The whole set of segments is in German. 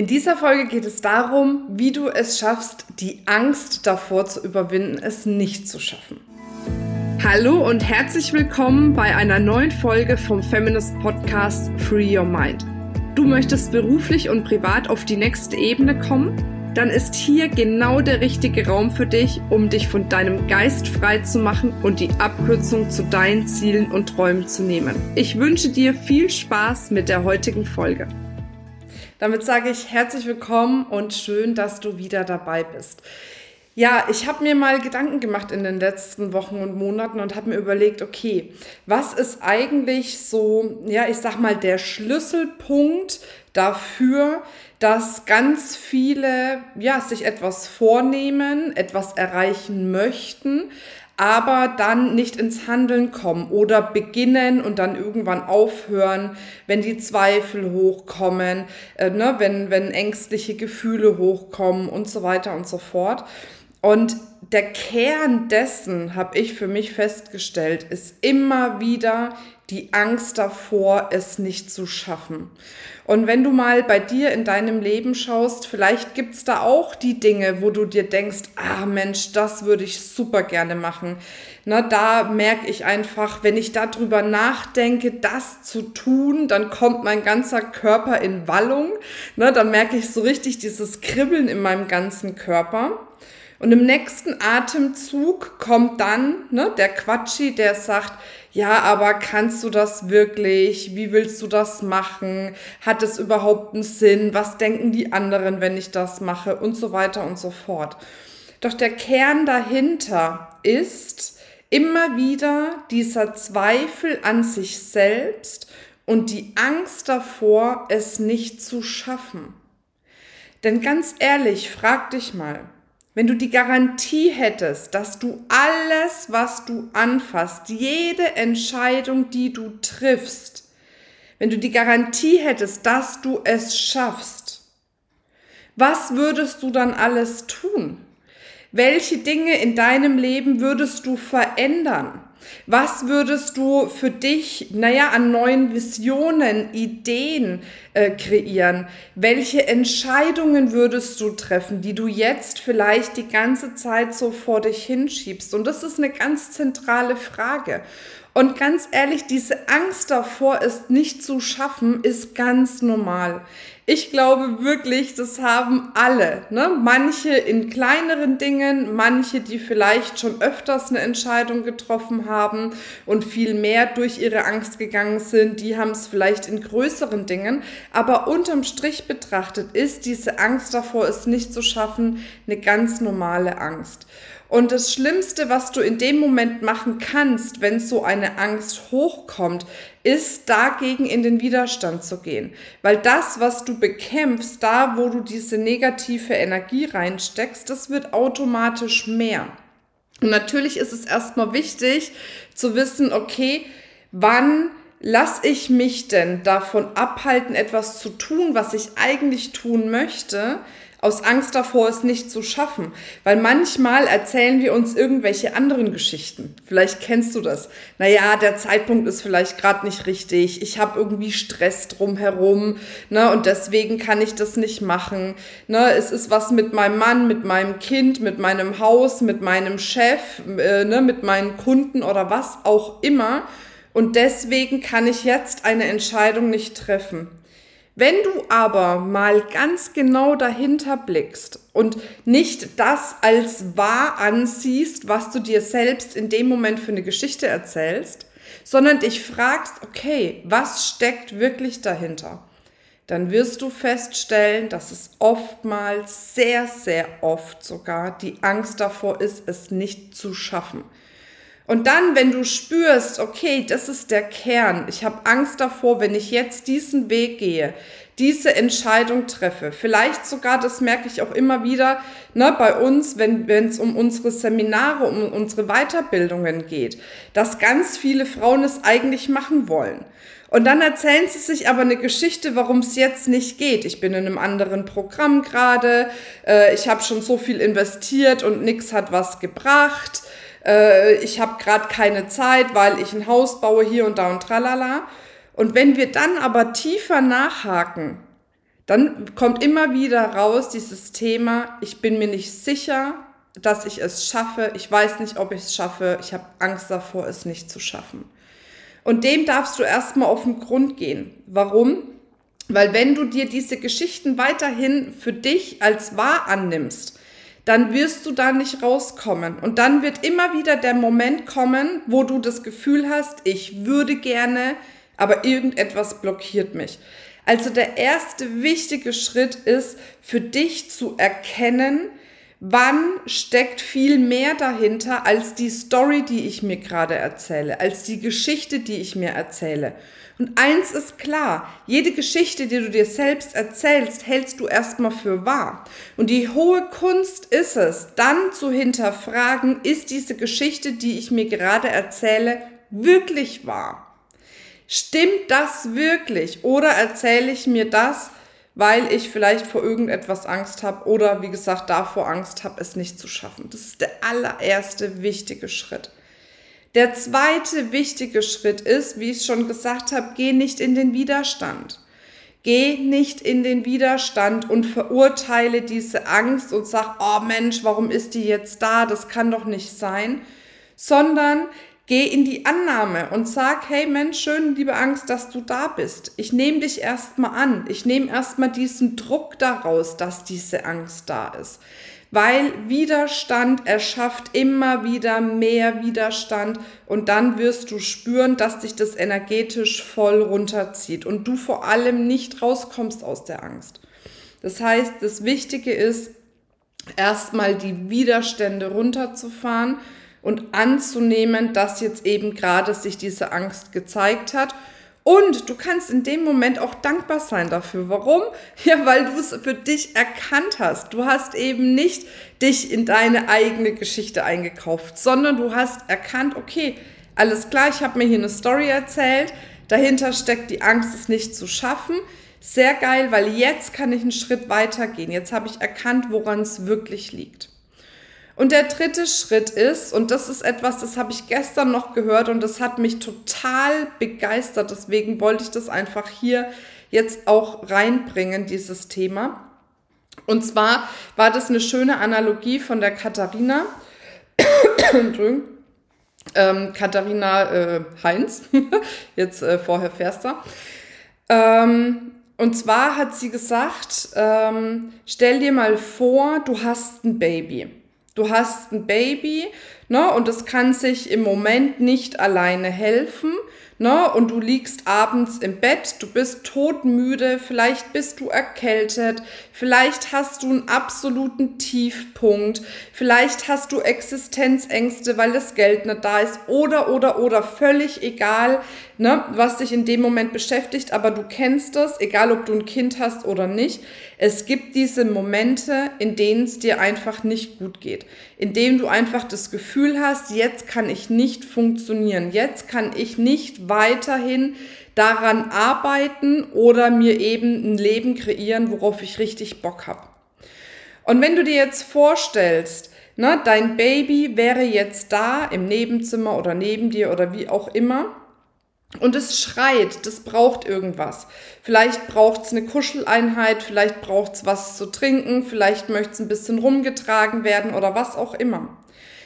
In dieser Folge geht es darum, wie du es schaffst, die Angst davor zu überwinden, es nicht zu schaffen. Hallo und herzlich willkommen bei einer neuen Folge vom Feminist Podcast Free Your Mind. Du möchtest beruflich und privat auf die nächste Ebene kommen? Dann ist hier genau der richtige Raum für dich, um dich von deinem Geist frei zu machen und die Abkürzung zu deinen Zielen und Träumen zu nehmen. Ich wünsche dir viel Spaß mit der heutigen Folge. Damit sage ich herzlich willkommen und schön, dass du wieder dabei bist. Ja, ich habe mir mal Gedanken gemacht in den letzten Wochen und Monaten und habe mir überlegt, okay, was ist eigentlich so, ja, ich sag mal, der Schlüsselpunkt dafür, dass ganz viele, ja, sich etwas vornehmen, etwas erreichen möchten, aber dann nicht ins Handeln kommen oder beginnen und dann irgendwann aufhören, wenn die Zweifel hochkommen, äh, ne, wenn, wenn ängstliche Gefühle hochkommen und so weiter und so fort. Und der Kern dessen, habe ich für mich festgestellt, ist immer wieder die Angst davor, es nicht zu schaffen. Und wenn du mal bei dir in deinem Leben schaust, vielleicht gibt es da auch die Dinge, wo du dir denkst, ah Mensch, das würde ich super gerne machen. Na, da merke ich einfach, wenn ich darüber nachdenke, das zu tun, dann kommt mein ganzer Körper in Wallung. Na, dann merke ich so richtig dieses Kribbeln in meinem ganzen Körper. Und im nächsten Atemzug kommt dann ne, der Quatschi, der sagt, ja, aber kannst du das wirklich? Wie willst du das machen? Hat es überhaupt einen Sinn? Was denken die anderen, wenn ich das mache? Und so weiter und so fort. Doch der Kern dahinter ist immer wieder dieser Zweifel an sich selbst und die Angst davor, es nicht zu schaffen. Denn ganz ehrlich, frag dich mal, wenn du die Garantie hättest, dass du alles, was du anfasst, jede Entscheidung, die du triffst, wenn du die Garantie hättest, dass du es schaffst, was würdest du dann alles tun? Welche Dinge in deinem Leben würdest du verändern? Was würdest du für dich, naja, an neuen Visionen, Ideen äh, kreieren? Welche Entscheidungen würdest du treffen, die du jetzt vielleicht die ganze Zeit so vor dich hinschiebst? Und das ist eine ganz zentrale Frage. Und ganz ehrlich, diese Angst davor, es nicht zu schaffen, ist ganz normal. Ich glaube wirklich, das haben alle. Ne? Manche in kleineren Dingen, manche, die vielleicht schon öfters eine Entscheidung getroffen haben und viel mehr durch ihre Angst gegangen sind, die haben es vielleicht in größeren Dingen. Aber unterm Strich betrachtet ist diese Angst davor, es nicht zu schaffen, eine ganz normale Angst. Und das Schlimmste, was du in dem Moment machen kannst, wenn so eine Angst hochkommt, ist dagegen in den Widerstand zu gehen. Weil das, was du bekämpfst, da wo du diese negative Energie reinsteckst, das wird automatisch mehr. Und natürlich ist es erstmal wichtig zu wissen, okay, wann lasse ich mich denn davon abhalten, etwas zu tun, was ich eigentlich tun möchte, aus Angst davor, es nicht zu schaffen. Weil manchmal erzählen wir uns irgendwelche anderen Geschichten. Vielleicht kennst du das. Naja, der Zeitpunkt ist vielleicht gerade nicht richtig. Ich habe irgendwie Stress drumherum. Ne, und deswegen kann ich das nicht machen. Ne, es ist was mit meinem Mann, mit meinem Kind, mit meinem Haus, mit meinem Chef, äh, ne, mit meinen Kunden oder was auch immer. Und deswegen kann ich jetzt eine Entscheidung nicht treffen. Wenn du aber mal ganz genau dahinter blickst und nicht das als wahr ansiehst, was du dir selbst in dem Moment für eine Geschichte erzählst, sondern dich fragst, okay, was steckt wirklich dahinter? Dann wirst du feststellen, dass es oftmals, sehr, sehr oft sogar, die Angst davor ist, es nicht zu schaffen. Und dann, wenn du spürst, okay, das ist der Kern, ich habe Angst davor, wenn ich jetzt diesen Weg gehe, diese Entscheidung treffe. Vielleicht sogar, das merke ich auch immer wieder ne, bei uns, wenn es um unsere Seminare, um unsere Weiterbildungen geht, dass ganz viele Frauen es eigentlich machen wollen. Und dann erzählen sie sich aber eine Geschichte, warum es jetzt nicht geht. Ich bin in einem anderen Programm gerade, äh, ich habe schon so viel investiert und nichts hat was gebracht äh, ich habe gerade keine Zeit, weil ich ein Haus baue hier und da und tralala. Und wenn wir dann aber tiefer nachhaken, dann kommt immer wieder raus dieses Thema, ich bin mir nicht sicher, dass ich es schaffe, ich weiß nicht, ob ich es schaffe, ich habe Angst davor, es nicht zu schaffen. Und dem darfst du erstmal auf den Grund gehen. Warum? Weil wenn du dir diese Geschichten weiterhin für dich als wahr annimmst, dann wirst du da nicht rauskommen. Und dann wird immer wieder der Moment kommen, wo du das Gefühl hast, ich würde gerne, aber irgendetwas blockiert mich. Also der erste wichtige Schritt ist für dich zu erkennen, wann steckt viel mehr dahinter als die Story, die ich mir gerade erzähle, als die Geschichte, die ich mir erzähle. Und eins ist klar, jede Geschichte, die du dir selbst erzählst, hältst du erstmal für wahr. Und die hohe Kunst ist es, dann zu hinterfragen, ist diese Geschichte, die ich mir gerade erzähle, wirklich wahr? Stimmt das wirklich? Oder erzähle ich mir das, weil ich vielleicht vor irgendetwas Angst habe oder wie gesagt davor Angst habe, es nicht zu schaffen. Das ist der allererste wichtige Schritt. Der zweite wichtige Schritt ist, wie ich schon gesagt habe, geh nicht in den Widerstand. Geh nicht in den Widerstand und verurteile diese Angst und sag, oh Mensch, warum ist die jetzt da? Das kann doch nicht sein. Sondern Geh in die Annahme und sag, hey Mensch, schön, liebe Angst, dass du da bist. Ich nehme dich erstmal an. Ich nehme erstmal diesen Druck daraus, dass diese Angst da ist. Weil Widerstand erschafft immer wieder mehr Widerstand und dann wirst du spüren, dass dich das energetisch voll runterzieht und du vor allem nicht rauskommst aus der Angst. Das heißt, das Wichtige ist, erstmal die Widerstände runterzufahren und anzunehmen, dass jetzt eben gerade sich diese Angst gezeigt hat. Und du kannst in dem Moment auch dankbar sein dafür. Warum? Ja, weil du es für dich erkannt hast. Du hast eben nicht dich in deine eigene Geschichte eingekauft, sondern du hast erkannt, okay, alles klar, ich habe mir hier eine Story erzählt, dahinter steckt die Angst, es nicht zu schaffen. Sehr geil, weil jetzt kann ich einen Schritt weiter gehen. Jetzt habe ich erkannt, woran es wirklich liegt. Und der dritte Schritt ist, und das ist etwas, das habe ich gestern noch gehört und das hat mich total begeistert, deswegen wollte ich das einfach hier jetzt auch reinbringen, dieses Thema. Und zwar war das eine schöne Analogie von der Katharina. ähm, Katharina äh, Heinz, jetzt äh, vorher Ferster. Ähm, und zwar hat sie gesagt, ähm, stell dir mal vor, du hast ein Baby. Du hast ein Baby ne, und es kann sich im Moment nicht alleine helfen. Ne, und du liegst abends im Bett, du bist todmüde, vielleicht bist du erkältet, vielleicht hast du einen absoluten Tiefpunkt, vielleicht hast du Existenzängste, weil das Geld nicht da ist oder, oder, oder, völlig egal, ne, was dich in dem Moment beschäftigt, aber du kennst es, egal ob du ein Kind hast oder nicht. Es gibt diese Momente, in denen es dir einfach nicht gut geht, in denen du einfach das Gefühl hast, jetzt kann ich nicht funktionieren, jetzt kann ich nicht weiterhin daran arbeiten oder mir eben ein Leben kreieren, worauf ich richtig Bock habe. Und wenn du dir jetzt vorstellst, ne, dein Baby wäre jetzt da im Nebenzimmer oder neben dir oder wie auch immer und es schreit, das braucht irgendwas. Vielleicht braucht es eine Kuscheleinheit, vielleicht braucht es was zu trinken, vielleicht möchte es ein bisschen rumgetragen werden oder was auch immer.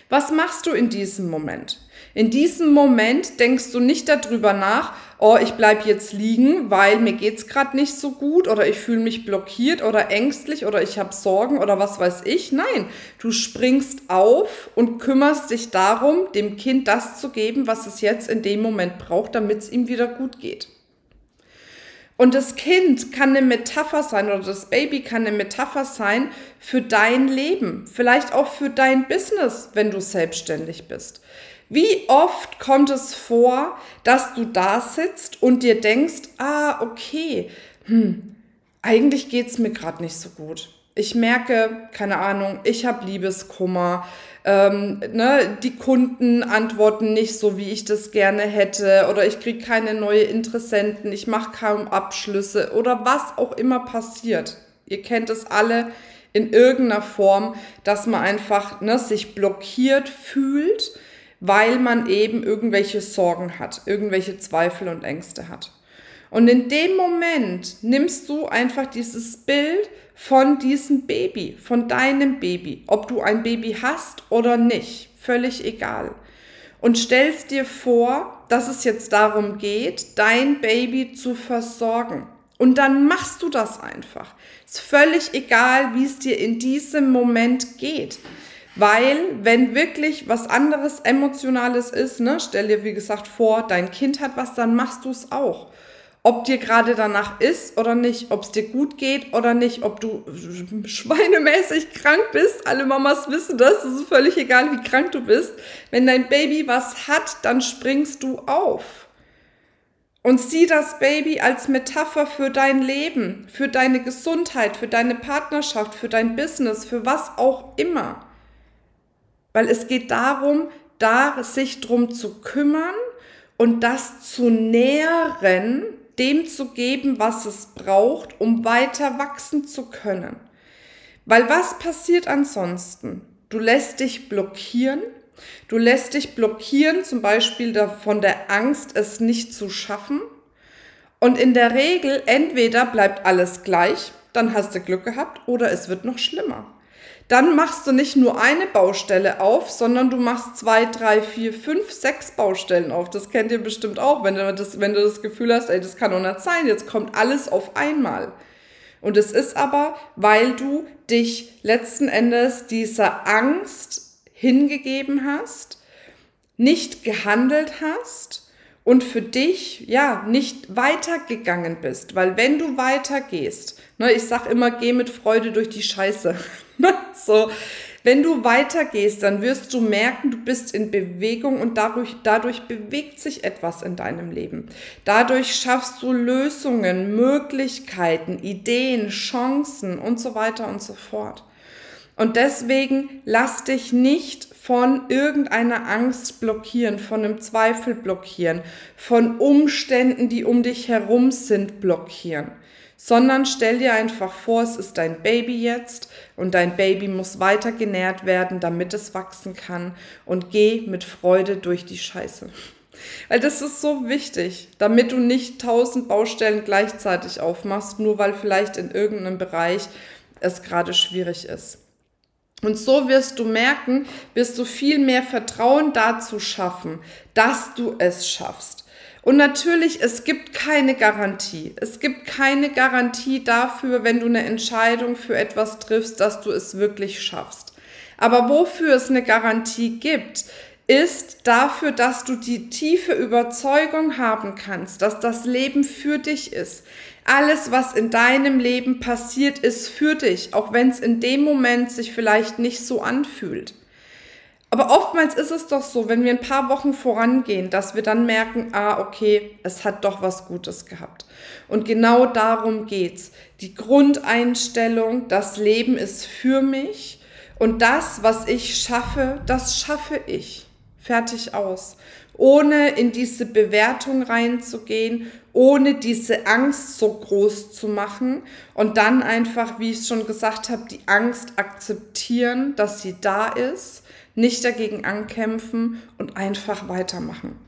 Was machst du in diesem Moment? In diesem Moment denkst du nicht darüber nach, oh, ich bleib jetzt liegen, weil mir geht's gerade nicht so gut oder ich fühle mich blockiert oder ängstlich oder ich habe Sorgen oder was weiß ich. Nein, du springst auf und kümmerst dich darum, dem Kind das zu geben, was es jetzt in dem Moment braucht, damit es ihm wieder gut geht. Und das Kind kann eine Metapher sein oder das Baby kann eine Metapher sein für dein Leben, vielleicht auch für dein Business, wenn du selbstständig bist. Wie oft kommt es vor, dass du da sitzt und dir denkst, ah, okay, hm, eigentlich geht's mir gerade nicht so gut. Ich merke, keine Ahnung, ich habe Liebeskummer, ähm, ne, die Kunden antworten nicht so, wie ich das gerne hätte, oder ich kriege keine neue Interessenten, ich mache kaum Abschlüsse oder was auch immer passiert. Ihr kennt es alle in irgendeiner Form, dass man einfach ne, sich blockiert fühlt weil man eben irgendwelche Sorgen hat, irgendwelche Zweifel und Ängste hat. Und in dem Moment nimmst du einfach dieses Bild von diesem Baby, von deinem Baby, ob du ein Baby hast oder nicht, völlig egal. Und stellst dir vor, dass es jetzt darum geht, dein Baby zu versorgen. Und dann machst du das einfach. Ist völlig egal, wie es dir in diesem Moment geht. Weil, wenn wirklich was anderes Emotionales ist, ne, stell dir wie gesagt vor, dein Kind hat was, dann machst du es auch ob dir gerade danach ist oder nicht, ob es dir gut geht oder nicht, ob du schweinemäßig krank bist. Alle Mamas wissen das. Es ist völlig egal, wie krank du bist. Wenn dein Baby was hat, dann springst du auf. Und sieh das Baby als Metapher für dein Leben, für deine Gesundheit, für deine Partnerschaft, für dein Business, für was auch immer. Weil es geht darum, da sich drum zu kümmern und das zu nähren, dem zu geben, was es braucht, um weiter wachsen zu können. Weil was passiert ansonsten? Du lässt dich blockieren. Du lässt dich blockieren, zum Beispiel von der Angst, es nicht zu schaffen. Und in der Regel, entweder bleibt alles gleich, dann hast du Glück gehabt, oder es wird noch schlimmer dann machst du nicht nur eine Baustelle auf, sondern du machst zwei, drei, vier, fünf, sechs Baustellen auf. Das kennt ihr bestimmt auch, wenn du das, wenn du das Gefühl hast, ey, das kann doch nicht sein, jetzt kommt alles auf einmal. Und es ist aber, weil du dich letzten Endes dieser Angst hingegeben hast, nicht gehandelt hast und für dich ja nicht weitergegangen bist, weil wenn du weitergehst, ne, ich sag immer, geh mit Freude durch die Scheiße. so, wenn du weitergehst, dann wirst du merken, du bist in Bewegung und dadurch, dadurch bewegt sich etwas in deinem Leben. Dadurch schaffst du Lösungen, Möglichkeiten, Ideen, Chancen und so weiter und so fort. Und deswegen lass dich nicht von irgendeiner Angst blockieren, von einem Zweifel blockieren, von Umständen, die um dich herum sind, blockieren sondern stell dir einfach vor, es ist dein Baby jetzt und dein Baby muss weiter genährt werden, damit es wachsen kann und geh mit Freude durch die Scheiße. Weil das ist so wichtig, damit du nicht tausend Baustellen gleichzeitig aufmachst, nur weil vielleicht in irgendeinem Bereich es gerade schwierig ist. Und so wirst du merken, wirst du viel mehr Vertrauen dazu schaffen, dass du es schaffst. Und natürlich, es gibt keine Garantie. Es gibt keine Garantie dafür, wenn du eine Entscheidung für etwas triffst, dass du es wirklich schaffst. Aber wofür es eine Garantie gibt, ist dafür, dass du die tiefe Überzeugung haben kannst, dass das Leben für dich ist. Alles, was in deinem Leben passiert, ist für dich, auch wenn es in dem Moment sich vielleicht nicht so anfühlt. Aber oftmals ist es doch so, wenn wir ein paar Wochen vorangehen, dass wir dann merken, ah, okay, es hat doch was Gutes gehabt. Und genau darum geht's. Die Grundeinstellung, das Leben ist für mich und das, was ich schaffe, das schaffe ich. Fertig aus. Ohne in diese Bewertung reinzugehen, ohne diese Angst so groß zu machen und dann einfach, wie ich schon gesagt habe, die Angst akzeptieren, dass sie da ist nicht dagegen ankämpfen und einfach weitermachen.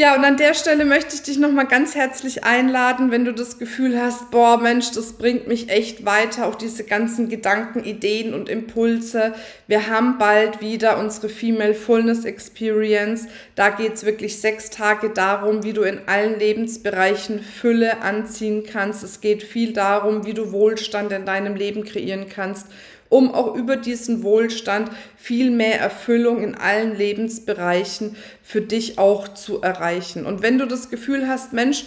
Ja, und an der Stelle möchte ich dich nochmal ganz herzlich einladen, wenn du das Gefühl hast, boah, Mensch, das bringt mich echt weiter, auch diese ganzen Gedanken, Ideen und Impulse. Wir haben bald wieder unsere Female Fullness Experience. Da geht's wirklich sechs Tage darum, wie du in allen Lebensbereichen Fülle anziehen kannst. Es geht viel darum, wie du Wohlstand in deinem Leben kreieren kannst um auch über diesen Wohlstand viel mehr Erfüllung in allen Lebensbereichen für dich auch zu erreichen. Und wenn du das Gefühl hast, Mensch,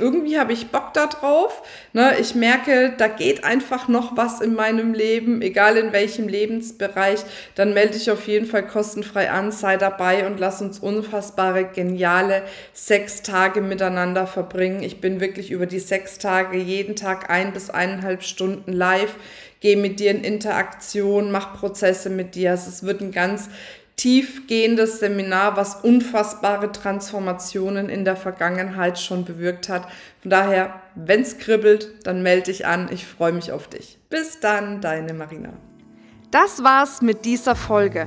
irgendwie habe ich Bock da drauf. Ne? Ich merke, da geht einfach noch was in meinem Leben, egal in welchem Lebensbereich. Dann melde dich auf jeden Fall kostenfrei an, sei dabei und lass uns unfassbare, geniale sechs Tage miteinander verbringen. Ich bin wirklich über die sechs Tage jeden Tag ein bis eineinhalb Stunden live gehe mit dir in Interaktion, mach Prozesse mit dir. Also es wird ein ganz tiefgehendes Seminar, was unfassbare Transformationen in der Vergangenheit schon bewirkt hat. Von daher, wenn es kribbelt, dann melde dich an. Ich freue mich auf dich. Bis dann, deine Marina. Das war's mit dieser Folge.